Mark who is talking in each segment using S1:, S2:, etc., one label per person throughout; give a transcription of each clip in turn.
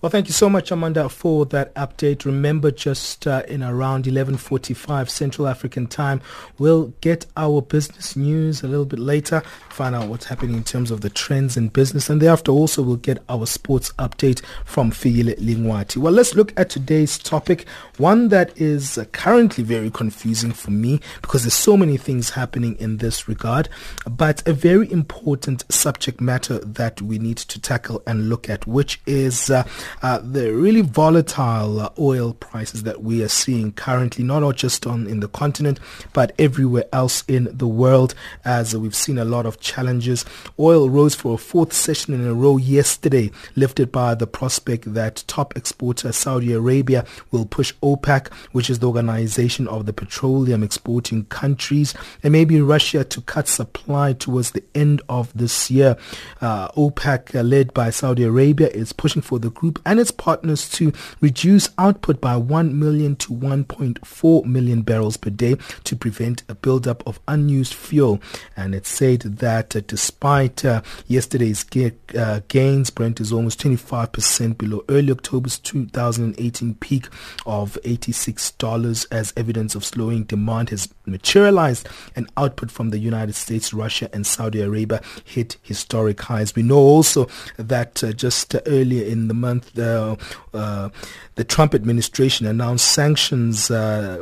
S1: Well, thank you so much, Amanda, for that update. Remember, just uh, in around 11:45 Central African time, we'll get our business news a little bit later, find out what's happening in terms of the trends in business, and thereafter also we'll get our sports update from Fikile Lingwati. Well, let's look at today's topic, one that is uh, currently very confusing for me because there's so many things happening in this regard, but a very important subject matter that we need to tackle and look at, which is uh, uh, the really volatile uh, oil prices that we are seeing currently, not just on in the continent, but everywhere else in the world, as we've seen a lot of challenges. Oil rose for a fourth session in a row yesterday, lifted by the prospect that top exporter Saudi Arabia will push OPEC, which is the organization of the petroleum exporting countries, and maybe Russia to cut supply towards the end of this year. Uh, OPEC, uh, led by Saudi Arabia, is pushing for the group and its partners to reduce output by 1 million to 1.4 million barrels per day to prevent a buildup of unused fuel. And it said that uh, despite uh, yesterday's ga- uh, gains, Brent is almost 25% below early October's 2018 peak of $86 as evidence of slowing demand has materialized and output from the United States, Russia and Saudi Arabia hit historic highs. We know also that uh, just earlier in the month uh, uh, the Trump administration announced sanctions uh,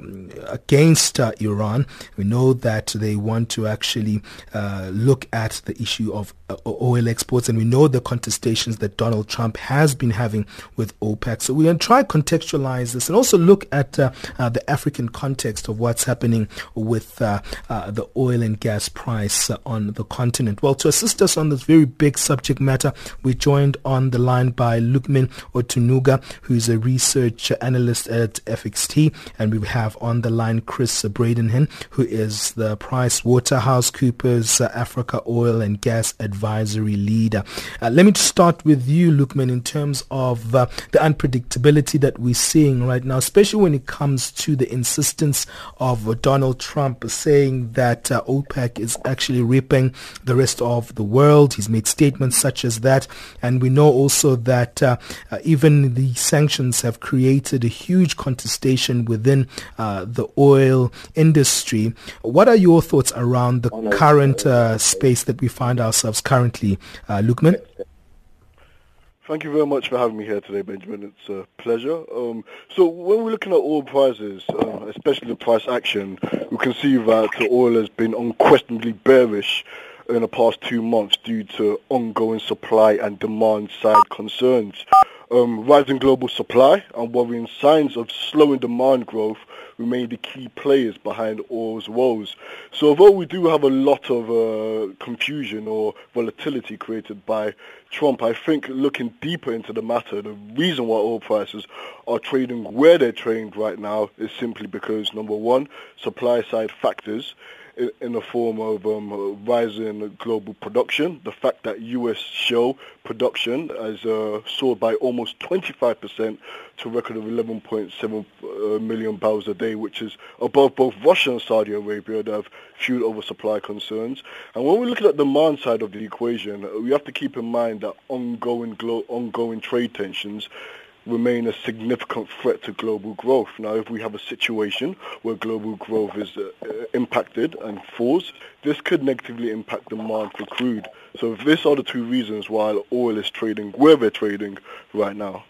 S1: against uh, Iran. We know that they want to actually uh, look at the issue of uh, Uh, oil exports, and we know the contestations that Donald Trump has been having with OPEC. So we're going to try contextualize this and also look at uh, uh, the African context of what's happening with the oil and gas price on the continent. Well, to assist us on this very big subject matter, we're joined on the line by Lukman Otunuga, who's a research analyst at FXT, and we have on the line Chris Bredenhann, who is the Price Waterhouse Coopers uh, Africa Oil and Gas Advisory Leader. Uh, let me start with you, Lukman, in terms of uh, the unpredictability that we're seeing right now, especially when it comes to the insistence of Donald Trump saying that uh, OPEC is actually ripping the rest of the world. He's made statements such as that, and we know also that uh, uh, even the sanctions have created a huge contestation within uh, the oil industry. What are your thoughts around the current uh, space that we find ourselves currently, uh, Lukman?
S2: Thank you very much for having me here today, Benjamin. It's a pleasure. Um, so when we're looking at oil prices, uh, especially the price action, we can see that oil has been unquestionably bearish in the past two months due to ongoing supply and demand side concerns. Um, rising global supply and worrying signs of slowing demand growth remain the key players behind oil's woes. So although we do have a lot of uh, confusion or volatility created by Trump, I think looking deeper into the matter, the reason why oil prices are trading where they're trading right now is simply because, number one, supply side factors in, the form of um, rising global production. The fact that U.S. shale production has uh, soared by almost 25% to a record of 11.7 uh, barrels a day, which is above both Russia and Saudi Arabia that have fueled oversupply concerns. And when we look at the demand side of the equation, we have to keep in mind that ongoing glo- ongoing trade tensions remain a significant threat to global growth. Now, if we have a situation where global growth is uh, impacted and falls, this could negatively impact demand for crude. So these are the two reasons why oil is trading where they're trading right now.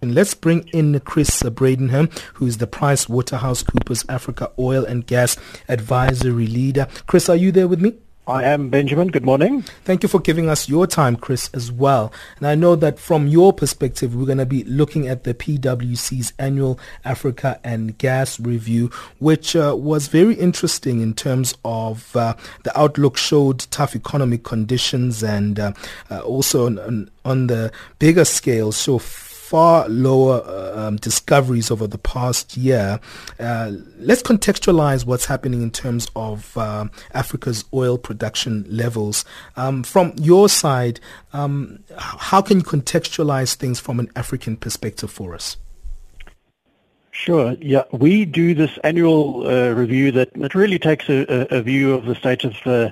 S1: And let's bring in Chris Bredenhann, who is the Price Waterhouse Coopers Africa Oil and Gas Advisory Leader. Chris, are you there with me?
S3: I am Benjamin. Good morning.
S1: Thank you for giving us your time, Chris, as well. And I know that from your perspective, we're going to be looking at the PwC's annual Africa and Gas review, which uh, was very interesting in terms of uh, the outlook showed tough economic conditions and uh, uh also on, on, the bigger scale show far lower uh, um, discoveries over the past year. Uh, let's contextualize what's happening in terms of uh, Africa's oil production levels. Um, from your side, um, how can you contextualize things from an African perspective for us?
S3: Sure. Yeah, we do this annual uh, review that, that really takes a, a, view of the state of the,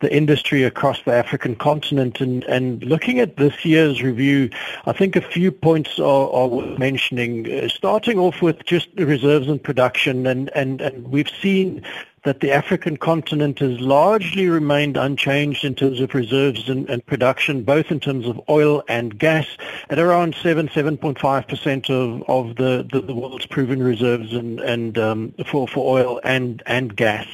S3: the industry across the African continent. And, and looking at this year's review, I think a few points are, are worth mentioning. Uh, starting off with just reserves and production, and, and, and we've seen that the African continent has largely remained unchanged in terms of reserves and, and production, both in terms of oil and gas, at around 7, 7.5% of, of the, the, the, world's proven reserves and, and um, for, for oil and, and gas.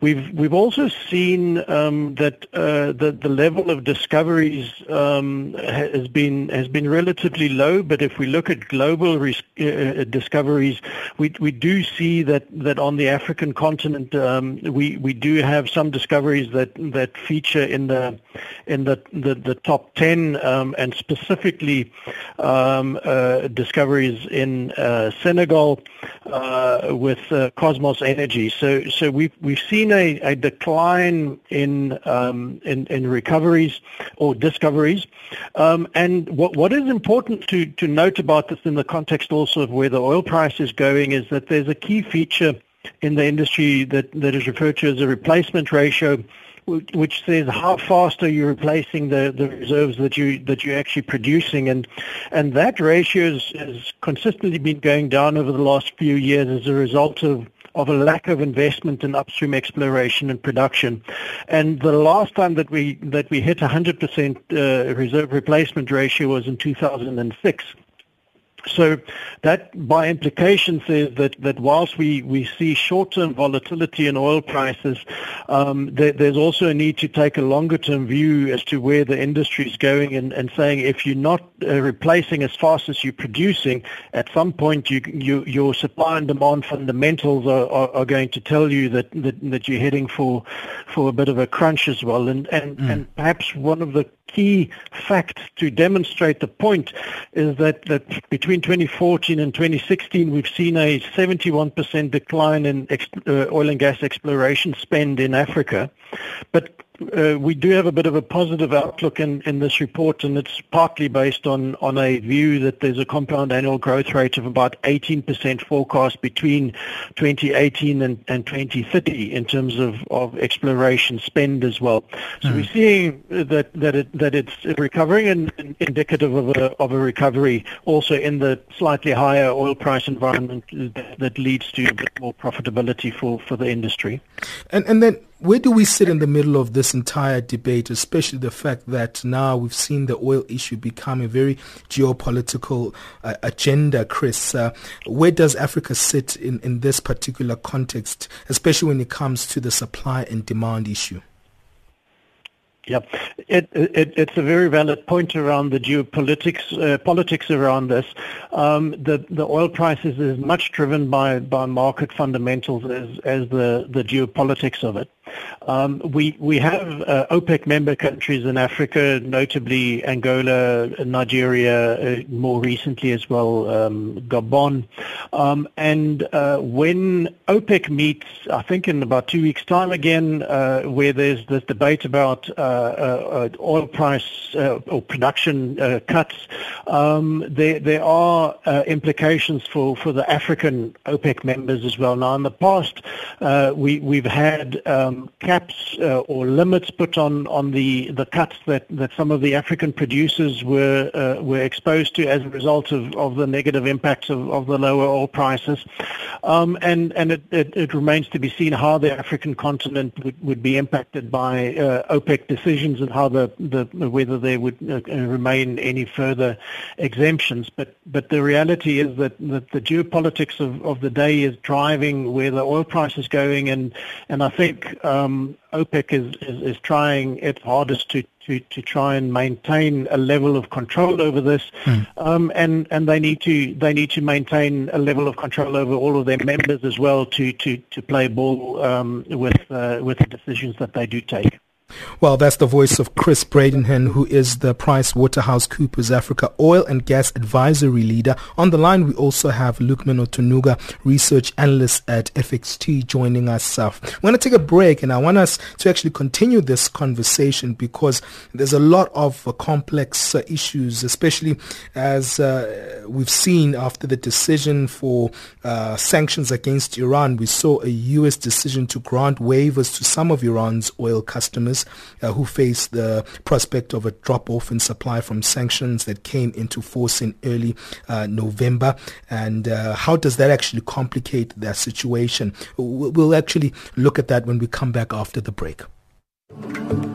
S3: We've, we've also seen um, that uh, the, the level of discoveries um, has, been, has been relatively low, but if we look at global uh, uh discoveries, we, we do see that, that on the African continent, um, we we do have some discoveries that that feature in the in the the, the top ten, um, and specifically um, uh, discoveries in uh, Senegal uh, with uh, Kosmos Energy. So so we've we've seen a, a decline in um, in in recoveries or discoveries, um, and what what is important to to note about this in the context also of where the oil price is going is that there's a key feature in the industry that, that is referred to as a replacement ratio, which says how fast are you replacing the, the reserves that you that you're actually producing, and and that ratio has, consistently been going down over the last few years as a result of of a lack of investment in upstream exploration and production. And the last time that we that we hit 100% uh, reserve replacement ratio was in 2006. So that by implication says that, that whilst we, we see short-term volatility in oil prices, um, there, there's also a need to take a longer-term view as to where the industry is going and, and saying if you're not uh, replacing as fast as you're producing, at some point you, you, your supply and demand fundamentals are, are, are, going to tell you that, that, that you're heading for, for a bit of a crunch as well. And, and, mm. and perhaps one of the key fact to demonstrate the point is that, that between 2014 and 2016, we've seen a 71% decline in ex, uh, oil and gas exploration spend in Africa. But we do have a bit of a positive outlook in, in this report, and it's partly based on, on a view that there's a compound annual growth rate of about 18% forecast between 2018 and, and 2030 in terms of, of exploration spend as well. So mm. we're seeing that that it, that it's recovering and, and indicative of a of a recovery also in the slightly higher oil price environment that, that leads to a bit more profitability for, for the industry.
S1: And and then where do we sit in the middle of this entire debate, especially the fact that now we've seen the oil issue become a very geopolitical uh, agenda, Chris? Uh, where does Africa sit in, in this particular context, especially when it comes to the supply and demand issue?
S3: Yeah, it, it, it's a very valid point around the geopolitics uh, politics around this. Um, the the oil prices is much driven by, by market fundamentals as as the, the geopolitics of it. Um, we we have uh, OPEC member countries in Africa, notably Angola, Nigeria, uh, more recently as well, um, Gabon. Um, and uh, when OPEC meets, I think in about two weeks' time again, uh, where there's this debate about uh, uh, oil price or production cuts, um, there there are implications for, for the African OPEC members as well. Now, in the past, we we've had um, caps uh, or limits put on, on the, the cuts that, that some of the African producers were uh, were exposed to as a result of, of the negative impacts of, of the lower oil prices. Um, and and it, it, it, remains to be seen how the African continent would, would be impacted by uh, OPEC decisions and how the, the whether there would uh, remain any further exemptions. But but the reality is that, that the geopolitics of, of the day is driving where the oil price is going, and and I think um, OPEC is, is, is, trying its hardest to, to, to try and maintain a level of control over this, mm. um, and and they need to they need to maintain a level of control over all of their members as well to to, to play ball um, with uh, with the decisions that they do take.
S1: Well, that's the voice of Chris Bredenhann, who is the Price Waterhouse Coopers Africa Oil and Gas Advisory Leader. On the line, we also have Lukman Otunuga, Research Analyst at FXT, joining us. Uh, we're going to take a break, and I want us to actually continue this conversation because there's a lot of uh, complex uh, issues, especially as uh, we've seen after the decision for uh, sanctions against Iran. We saw a U.S. decision to grant waivers to some of Iran's oil customers uh, who face the prospect of a drop off in supply from sanctions that came into force in early uh, November. And uh, how does that actually complicate their situation? We'll actually look at that when we come back after the break.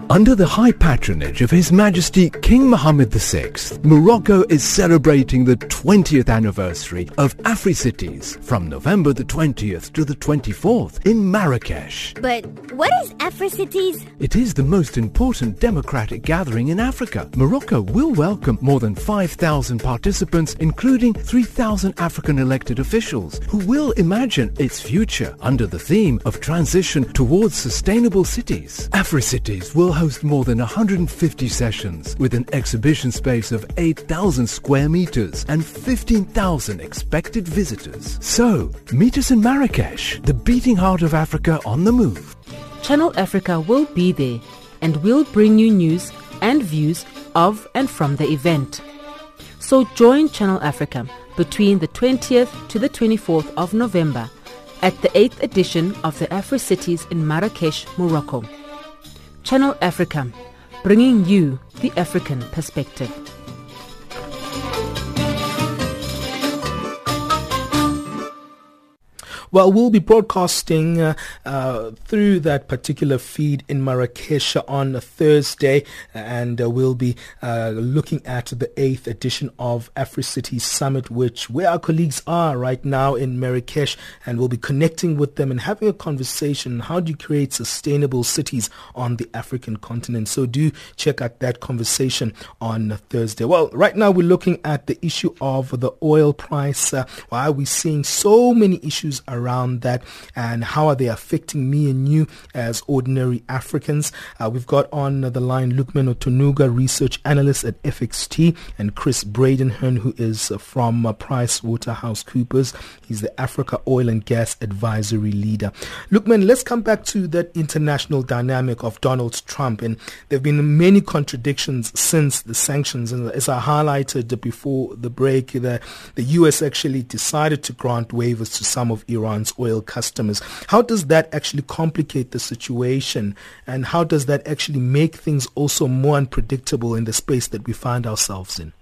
S4: Under the high patronage of His Majesty King Mohammed VI, Morocco is celebrating the 20th anniversary of AfriCities from November the 20th to the 24th in Marrakesh.
S5: But what is AfriCities?
S4: It is the most important democratic gathering in Africa. Morocco will welcome more than 5,000 participants, including 3,000 African elected officials, who will imagine its future under the theme of transition towards sustainable cities. AfriCities will host more than 150 sessions with an exhibition space of 8,000 square meters and 15,000 expected visitors. So, meet us in Marrakesh, the beating heart of Africa on the move.
S6: Channel Africa will be there and will bring you news and views of and from the event. So join Channel Africa between the 20th to the 24th of November at the 8th edition of the AfriCities in Marrakesh, Morocco. Channel Africa, bringing you the African perspective.
S1: Well, we'll be broadcasting uh, uh, through that particular feed in Marrakesh on Thursday, and uh, we'll be uh, looking at the eighth edition of AfriCity Summit, which where our colleagues are right now in Marrakesh, and we'll be connecting with them and having a conversation. How do you create sustainable cities on the African continent? So do check out that conversation on Thursday. Well, right now we're looking at the issue of the oil price. Uh, why are we seeing so many issues around? Around that and how are they affecting me and you as ordinary Africans. Uh, we've got on the line Lukman Otunuga, research analyst at FXT, and Chris Bredenhann, who is from uh, Price Waterhouse Coopers. He's the Africa Oil and Gas Advisory Leader. Lukman, let's come back to that international dynamic of Donald Trump. And there have been many contradictions since the sanctions. And as I highlighted before the break, the, the U.S. actually decided to grant waivers to some of Iran Iran's oil customers. How does that actually complicate the situation and how does that actually make things also more unpredictable in the space that we find ourselves in?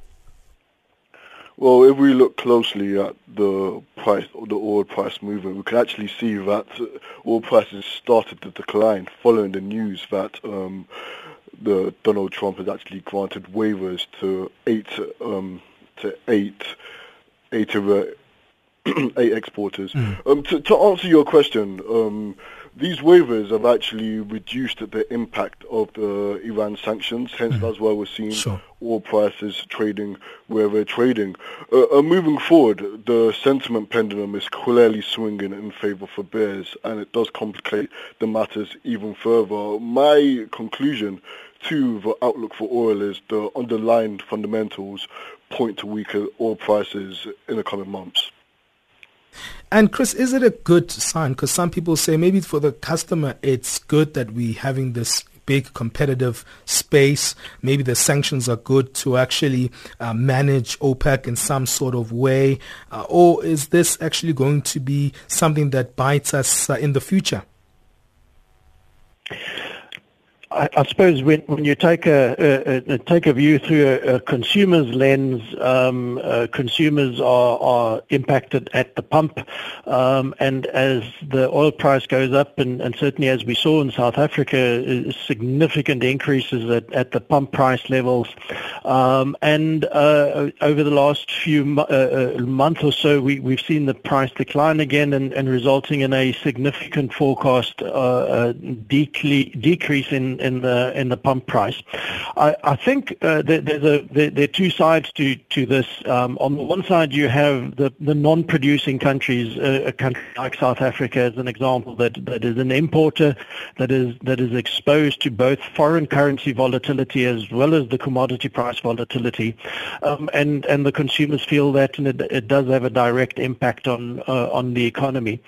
S2: Well, if we look closely at the price, the oil price movement, we can actually see that oil prices started to decline following the news that um, the Donald Trump has actually granted waivers to eight um, to eight eight of eight exporters. Mm. Um, to, to, answer your question, um, these waivers have actually reduced the impact of the Iran sanctions. Hence, mm. that's why we're seeing sure. oil prices trading where they're trading. Uh, uh, moving forward, the sentiment pendulum is clearly swinging in favor for bears, and it does complicate the matters even further. My conclusion to the outlook for oil is the underlying fundamentals point to weaker oil prices in the coming months.
S1: And Chris, is it a good sign? Because some people say maybe for the customer it's good that we having this big competitive space. Maybe the sanctions are good to actually uh, manage OPEC in some sort of way. Uh, or is this actually going to be something that bites us uh, in the future?
S3: I, I suppose when, when you take a, a, a take a view through a, a consumer's lens, um, uh, consumers are, are impacted at the pump, um, and as the oil price goes up, and, and certainly as we saw in South Africa, significant increases at, at the pump price levels, um, and uh, over the last few uh, uh, month or so, we, we've seen the price decline again, and, and resulting in a significant forecast uh, uh decrease in in the in the pump price. I, I think uh, there, there's a there, there, are two sides to to this. Um, on the one side, you have the, the non-producing countries, uh, a country like South Africa, as an example, that, that is an importer, that is that is exposed to both foreign currency volatility as well as the commodity price volatility, um, and and the consumers feel that, and it, it does have a direct impact on uh, on the economy.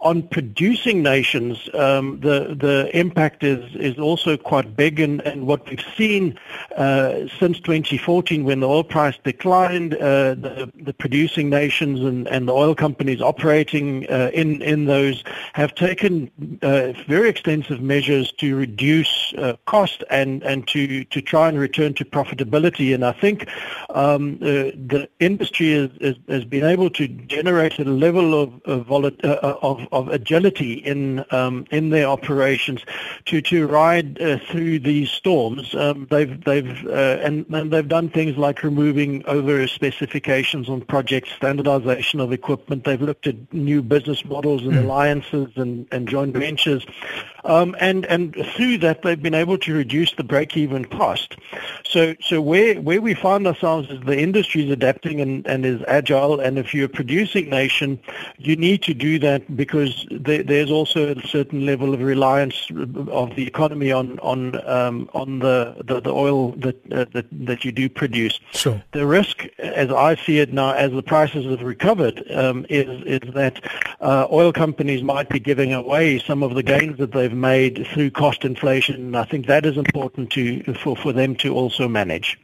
S3: On producing nations, um, the the impact is is also quite big, and, and what we've seen uh, since 2014, when the oil price declined, uh, the, the producing nations and, and the oil companies operating uh, in in those have taken uh, very extensive measures to reduce uh, cost and and to to try and return to profitability. And I think um, the industry has, has, has been able to generate a level of of, of, of agility in um, in their operations to to ride uh, through these storms. Um, they've they've uh, and, and, they've done things like removing over specifications on projects, standardization of equipment. They've looked at new business models and mm. alliances and, and joint ventures. Um, and and through that they've been able to reduce the break-even cost. So so where where we find ourselves is the industry is adapting and, and is agile. And if you're a producing nation, you need to do that because there, there's also a certain level of reliance of the economy on on um, on the, the, the oil that, uh, that that you do produce.
S1: Sure.
S3: The risk, as I see it now, as the prices have recovered, um, is is that uh, oil companies might be giving away some of the gains that they've made through cost inflation. I think that is important to for, for them to also manage.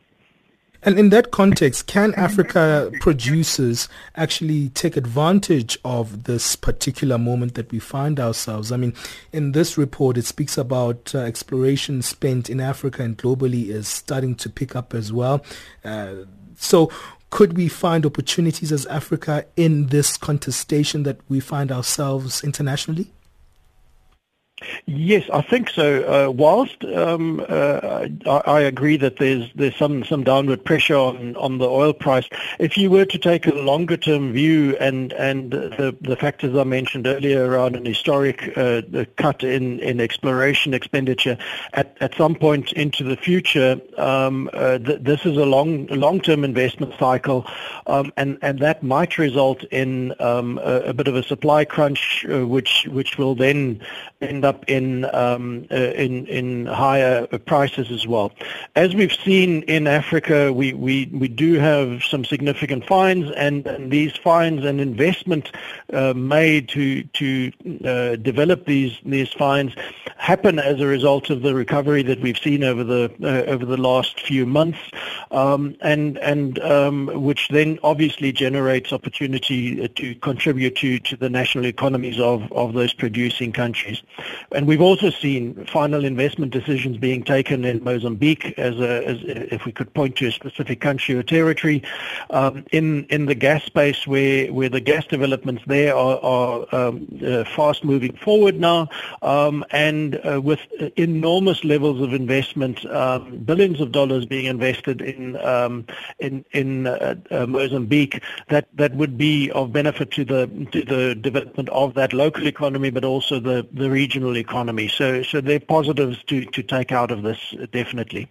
S1: And in that context, can Africa producers actually take advantage of this particular moment that we find ourselves? I mean, in this report, it speaks about uh, exploration spent in Africa and globally is starting to pick up as well. Uh, so could we find opportunities as Africa in this contestation that we find ourselves internationally?
S3: Yes, I think so. Uh, whilst um, uh, I, I, agree that there's there's some, some downward pressure on, on the oil price, if you were to take a longer term view and and the, the factors I mentioned earlier around an historic uh, cut in, in exploration expenditure at, at some point into the future, um, uh, th- this is a long long term investment cycle, um, and and that might result in um, a, a, bit of a supply crunch, uh, which which will then end up in um, uh, in in higher prices as well. As we've seen in Africa, we we, we do have some significant fines, and, and these fines and investment uh, made to to uh, develop these these fines happen as a result of the recovery that we've seen over the uh, over the last few months, um, and and um, which then obviously generates opportunity to contribute to to the national economies of of those producing countries. And we've also seen final investment decisions being taken in Mozambique, as, a, as if we could point to a specific country or territory, um, in in the gas space, where where the gas developments there are, are um, uh, fast moving forward now, um, and uh, with enormous levels of investment, um, billions of dollars being invested in um, in in uh, uh, Mozambique, that that would be of benefit to the to the development of that local economy, but also the the regional economy. So, so there are positives to, to take out of this, definitely.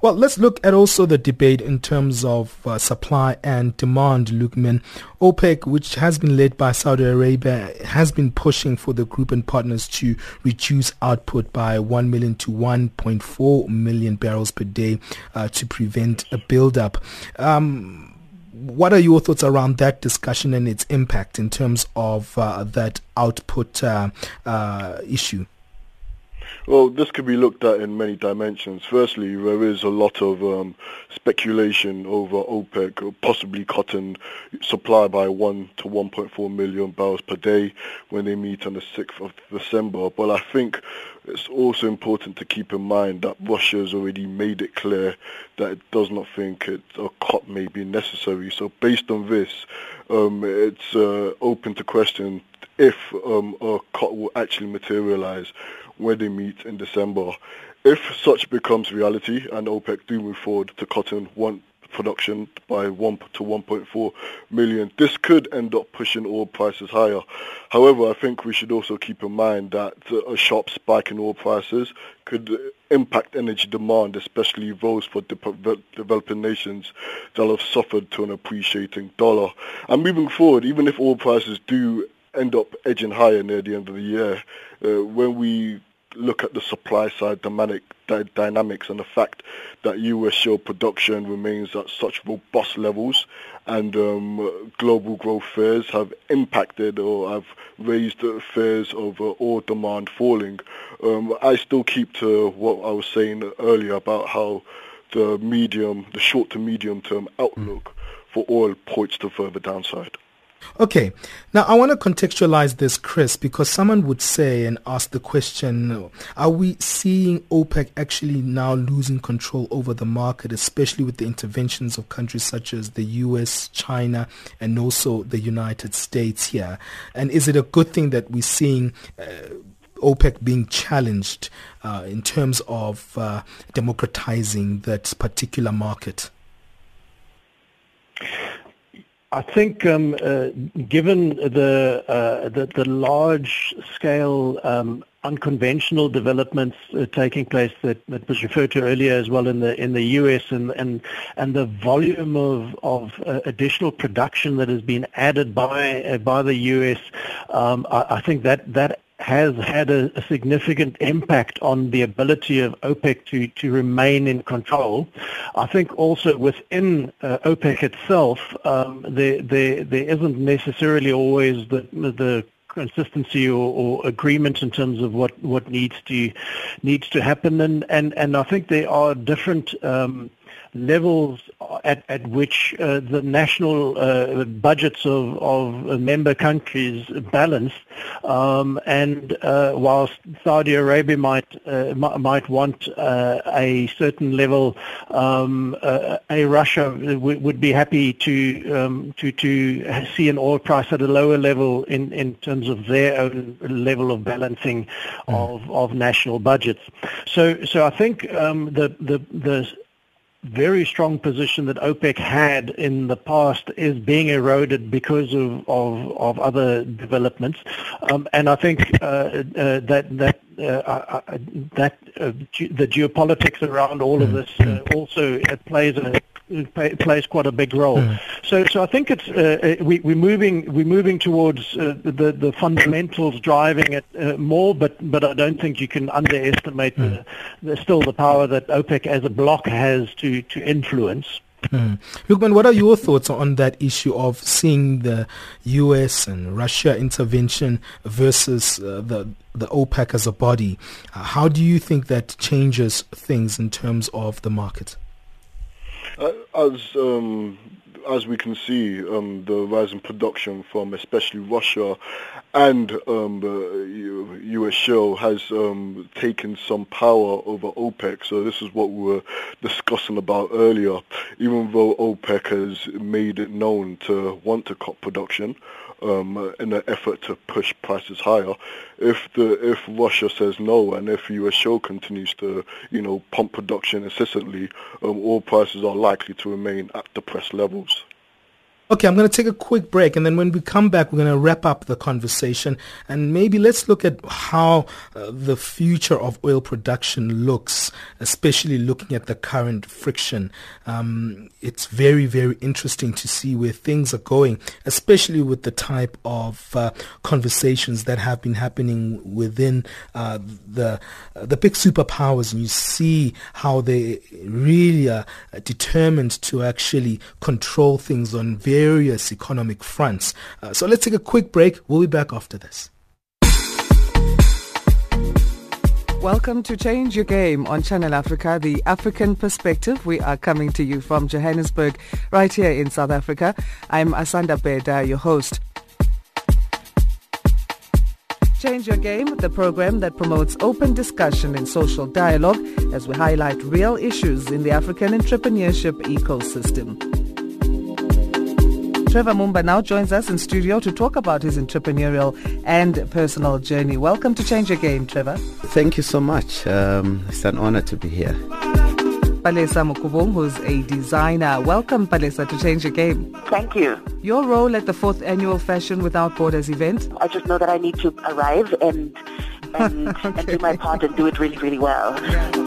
S1: Well, let's look at also the debate in terms of uh, supply and demand, Lukman. OPEC, which has been led by Saudi Arabia, has been pushing for the group and partners to reduce output by 1 million to 1.4 million barrels per day uh, to prevent a buildup. Um, what are your thoughts around that discussion and its impact in terms of uh, that output uh, uh, issue?
S2: Well, this could be looked at in many dimensions. Firstly, there is a lot of um, speculation over OPEC, possibly cutting supply by 1 to 1.4 million barrels per day when they meet on the 6th of December. But I think it's also important to keep in mind that Russia has already made it clear that it does not think a cut may be necessary. So based on this, um, it's uh, open to question if um, a cut will actually materialize when they meet in December. If such becomes reality and OPEC do move forward to cutting one production by 1 to 1.4 million. This could end up pushing oil prices higher. However, I think we should also keep in mind that uh, a sharp spike in oil prices could impact energy demand, especially those for de- developing nations that have suffered to an appreciating dollar. And moving forward, even if oil prices do end up edging higher near the end of the year, uh, when we look at the supply side dynamic, dynamics and the fact that US shale production remains at such robust levels and um, global growth fears have impacted or have raised fears of uh, oil demand falling. Um, I still keep to what I was saying earlier about how the medium, the short to medium term outlook for oil points to further downside.
S1: Okay, now I want to contextualize this, Chris, because someone would say and ask the question Are we seeing OPEC actually now losing control over the market, especially with the interventions of countries such as the US, China, and also the United States here? And is it a good thing that we're seeing? Uh, OPEC being challenged uh, in terms of uh, democratizing that particular market?
S3: I think, um, uh, given the, uh, the, the large scale um, unconventional developments uh, taking place that, that was referred to earlier as well in the in the US and and and the volume of of uh, additional production that has been added by uh, by the US, um, I, I, think that that has had a, a, significant impact on the ability of OPEC to, to remain in control. I think also within uh, OPEC itself, um, there, there, there isn't necessarily always the, the consistency or, or, agreement in terms of what, what needs to needs to happen and, and, and I think there are different um, levels at, at which uh, the national uh, budgets of, of member countries balance. Um, and uh, whilst Saudi Arabia might uh, might want uh, a certain level, um, uh, a Russia w- would be happy to um, to to see an oil price at a lower level in, in terms of their own level of balancing mm. of, of national budgets. So so I think um, the the the very strong position that OPEC had in the past is being eroded because of of, of other developments, um, and I think uh, uh, that that uh, that uh, the geopolitics around all of mm. this uh, also plays a plays quite a big role. Mm. So, so I think it's uh, uh, we, are moving we're moving towards uh, the the fundamentals driving it uh, more, but but I don't think you can underestimate mm. the, the, still the power that OPEC as a bloc has to to influence.
S1: Mm. Lukman, what are your thoughts on that issue of seeing the U.S. and Russia intervention versus uh, the the OPEC as a body? Uh, how do you think that changes things in terms of the market?
S2: As um, as we can see, um, the rise in production from especially Russia and um, the U.S. shale has um, taken some power over OPEC. So this is what we were discussing about earlier. Even though OPEC has made it known to want to cut production, um, in an effort to push prices higher. If the if Russia says no, and if U.S. shale continues to you know pump production incessantly, um, oil prices are likely to remain at depressed levels.
S1: Okay, I'm going to take a quick break, and then when we come back, we're going to wrap up the conversation, and maybe let's look at how uh, the future of oil production looks, especially looking at the current friction. Um, it's very, very interesting to see where things are going, especially with the type of uh, conversations that have been happening within uh, the uh, the big superpowers, and you see how they really are determined to actually control things on various various economic fronts. Uh, so let's take a quick break. We'll be back after this.
S7: Welcome to Change Your Game on Channel Africa, the African perspective. We are coming to you from Johannesburg, right here in South Africa. I'm Asanda Beda, your host. Change Your Game, the program that promotes open discussion and social dialogue as we highlight real issues in the African entrepreneurship ecosystem. Trevor Mumba now joins us in studio to talk about his entrepreneurial and personal journey. Welcome to Change Your Game, Trevor.
S8: Thank you so much. Um, it's an honor to be here.
S7: Palesa Mukubong, who's a designer. Welcome, Palesa, to Change Your Game.
S8: Thank you.
S7: Your role at the fourth annual Fashion Without Borders event?
S8: I just know that I need to arrive and and, okay. and do my part and do it really, really well. Yeah.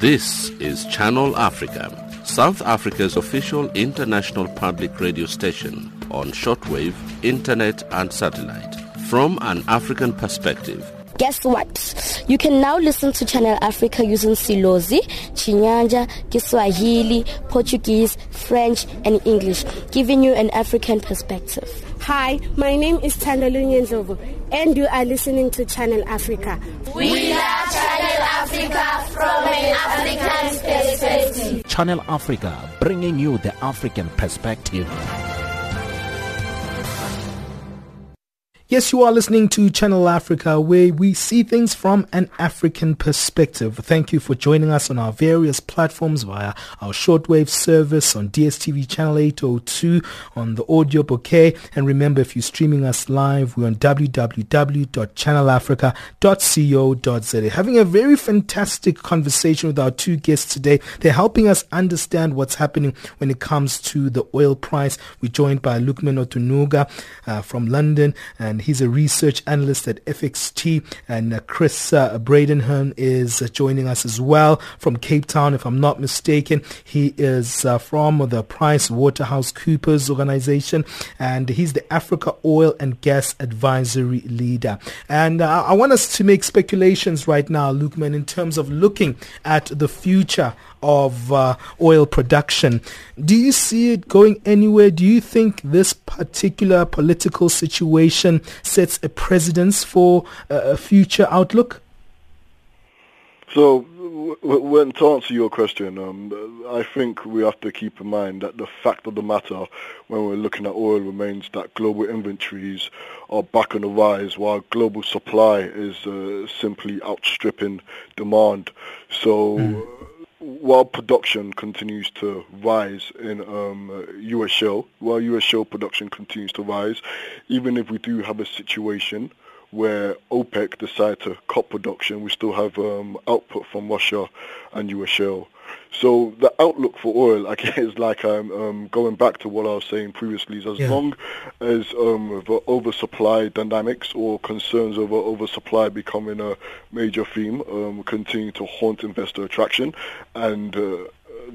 S9: This is Channel Africa, South Africa's official international public radio station on shortwave, internet and satellite. From an African perspective,
S10: guess what? You can now listen to Channel Africa using Silozi, Chinyanja, Kiswahili, Portuguese, French, and English, giving you an African perspective.
S11: Hi, my name is Tandalo Nyenzovo, and you are listening to Channel Africa.
S12: We are Channel Africa from an African perspective.
S13: Channel Africa, bringing you the African perspective.
S1: Yes, you are listening to Channel Africa, where we see things from an African perspective. Thank you for joining us on our various platforms via our shortwave service on DSTV channel 802 on the audio bouquet. And remember, if you're streaming us live, we're on www.channelafrica.co.za. Having a very fantastic conversation with our two guests today. They're helping us understand what's happening when it comes to the oil price. We're joined by Lukman Otunuga uh, from London and he's a research analyst at FXT. And uh, Chris uh, Bredenhann is uh, joining us as well from Cape Town, if I'm not mistaken. He is from the Price Waterhouse Coopers organization, and he's the Africa Oil and Gas Advisory Leader. And I want us to make speculations right now, Lukman, in terms of looking at the future of uh, oil production. Do you see it going anywhere? Do you think this particular political situation sets a precedence for a future outlook?
S2: So, when to answer your question, um, I think we have to keep in mind that the fact of the matter when we're looking at oil remains that global inventories are back on the rise while global supply is uh, simply outstripping demand. So. Mm while production continues to rise in um, US shale, while US shale production continues to rise, even if we do have a situation where OPEC decide to cut production, we still have um, output from Russia and US shale. So the outlook for oil, I guess, is like I'm um, going back to what I was saying previously. Is as yeah. long as um, the oversupply dynamics or concerns over oversupply becoming a major theme, um, continue to haunt investor attraction, and uh,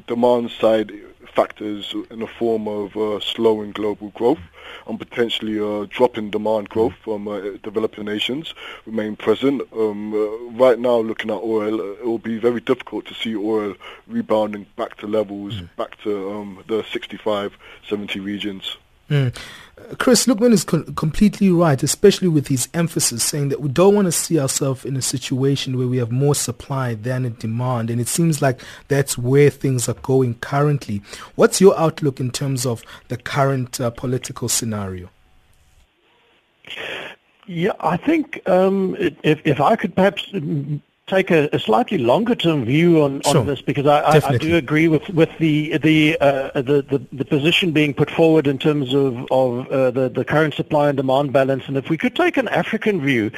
S2: demand side factors in the form of uh, slowing global growth and potentially a drop in demand growth from uh, developing nations remain present. Um, uh, right now, looking at oil, uh, it will be very difficult to see oil rebounding back to levels, mm. back to um, the 65, 70 regions.
S1: Mm. Chris Lukman is co- completely right, especially with his emphasis saying that we don't want to see ourselves in a situation where we have more supply than a demand, and it seems like that's where things are going currently. What's your outlook in terms of the current uh, political scenario?
S3: Yeah, I think um, if if I could perhaps take a, a, slightly longer term view on, on sure. this because I, I, I, do agree with, with the the, uh, the, the the position being put forward in terms of of uh, the the current supply and demand balance. And if we could take an African view,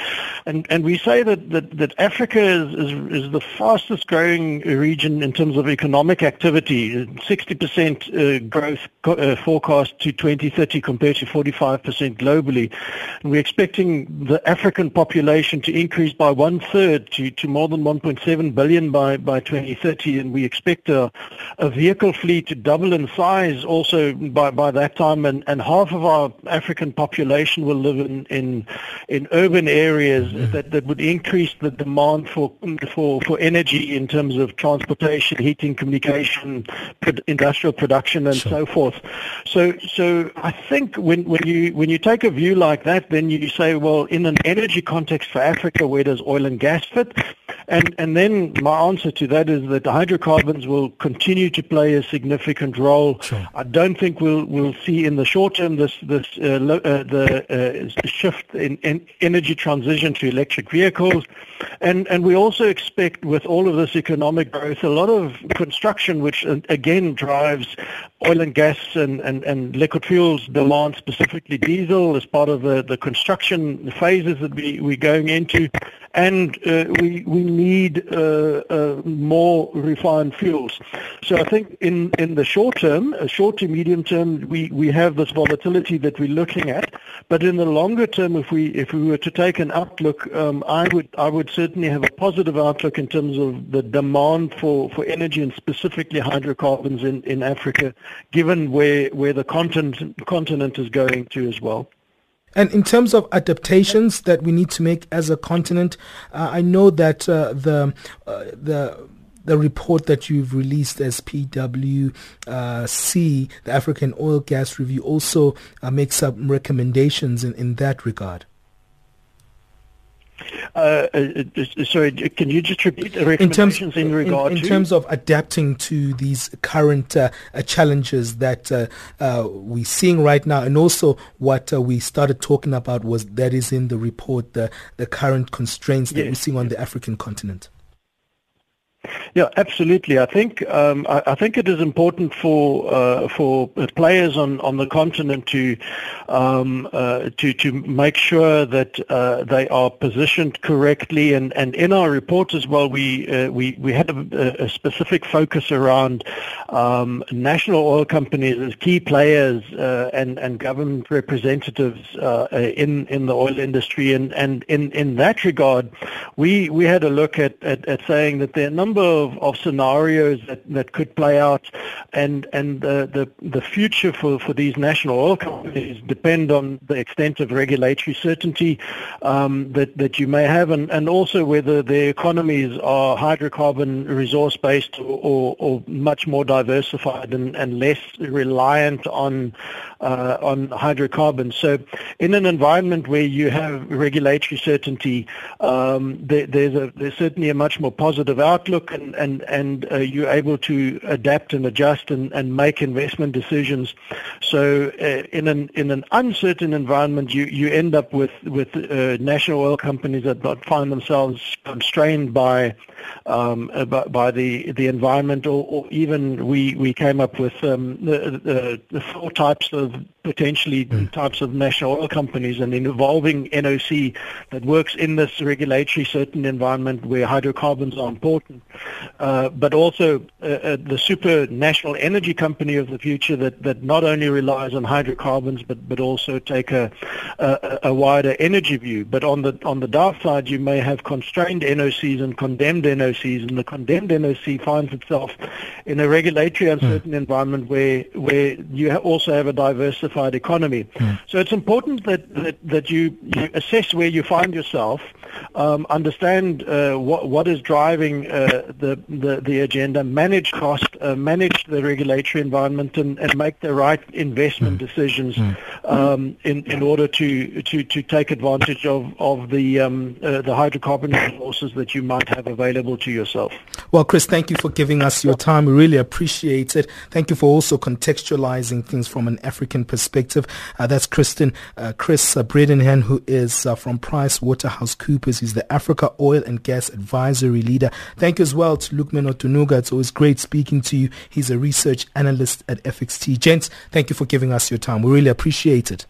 S3: and, and we say that, that, that Africa is, is is the fastest growing region in terms of economic activity, 60% uh, growth uh, forecast to 2030 compared to 45% globally. And we're expecting the African population to increase by one third to to more than 1.7 billion by, by 2030, and we expect a, a vehicle fleet to double in size also by, by that time, and, and half of our African population will live in, in, in urban areas mm-hmm. that, that would increase the demand for, for, for energy in terms of transportation, heating, communication, industrial production, and sure. so forth. So, so I think when, when, you, when you take a view like that, then you say, well, in an energy context for Africa, where does oil and gas fit? And, and then my answer to that is that hydrocarbons will continue to play a significant role. Sure. I don't think we'll, we'll see in the short term this, this uh, lo- uh, the uh, shift in, in energy transition to electric vehicles. And, and we also expect with all of this economic growth, a lot of construction, which uh, again drives oil and gas and, and, and liquid fuels demand, specifically diesel, as part of the, the construction phases that we, we're going into and uh, we we need uh, uh, more refined fuels. So I think in, in the short term, short to medium term, we, we have this volatility that we're looking at. But in the longer term, if we if we were to take an outlook, um, I would I would certainly have a positive outlook in terms of the demand for, for energy and specifically hydrocarbons in, in Africa, given where where the continent continent is going to as well.
S1: And in terms of adaptations that we need to make as a continent, uh, I know that uh, the uh, the the report that you've released as PwC, the African Oil Gas Review, also uh, makes some recommendations in, in that regard.
S3: Uh, uh, uh, sorry, can you just repeat the recommendations in, terms, in regard
S1: in, in
S3: to?
S1: terms of adapting to these current uh, uh challenges that uh, we're seeing right now, and also what we started talking about was that is in the report, the, the current constraints that yes. we're seeing on the African continent.
S3: Yeah, absolutely. I think um, I, I, think it is important for uh, for players on, on the continent to um, uh, to to make sure that uh, they are positioned correctly. And, and in our report as well, we uh, we we had a, a, specific focus around um, national oil companies as key players uh, and and government representatives uh, in in the oil industry. And and in in that regard, we we had a look at at, at saying that there are number of, of scenarios that, that could play out, and and the, the the future for, for these national oil companies depend on the extent of regulatory certainty um, that that you may have, and, and also whether their economies are hydrocarbon resource based or, or, much more diversified and, and less reliant on uh, on hydrocarbons. So, in an environment where you have regulatory certainty, um, there, there's a there's certainly a much more positive outlook and and and uh, you're able to adapt and adjust and, and make investment decisions. So uh, in an in an uncertain environment, you, you end up with with uh, national oil companies that find themselves constrained by um, uh, by, the the environment, or, or, even we we came up with um, the, the, the four types of potentially mm. types of national oil companies and involving NOC that works in this regulatory certain environment where hydrocarbons are important, uh, but also uh, uh, the super national energy company of the future that, that not only relies on hydrocarbons but, but also take a, a, a wider energy view. But on the on the dark side, you may have constrained NOCs and condemned NOCs, and the condemned NOC finds itself in a regulatory uncertain mm. environment where where you also have a diversified economy. Mm. So it's important that, that, that you, you assess where you find yourself, um, understand uh, what, what is driving uh, the, the, the, agenda, manage cost, uh, manage the regulatory environment, and, and make the right investment mm. decisions mm. Um, in, in order to, to, to take advantage of, of the, um, uh, the hydrocarbon resources that you might have available to yourself.
S1: Well, Chris, thank you for giving us your time. We really appreciate it. Thank you for also contextualizing things from an African perspective. Uh, that's Kristen, uh, Chris uh, Bredenhann, who is uh, from Price Waterhouse He's the Africa Oil and Gas Advisory Leader. Thank you as well to Lukman Otunuga. It's always great speaking to you. He's a research analyst at FXT. Gents, thank you for giving us your time. We really appreciate it.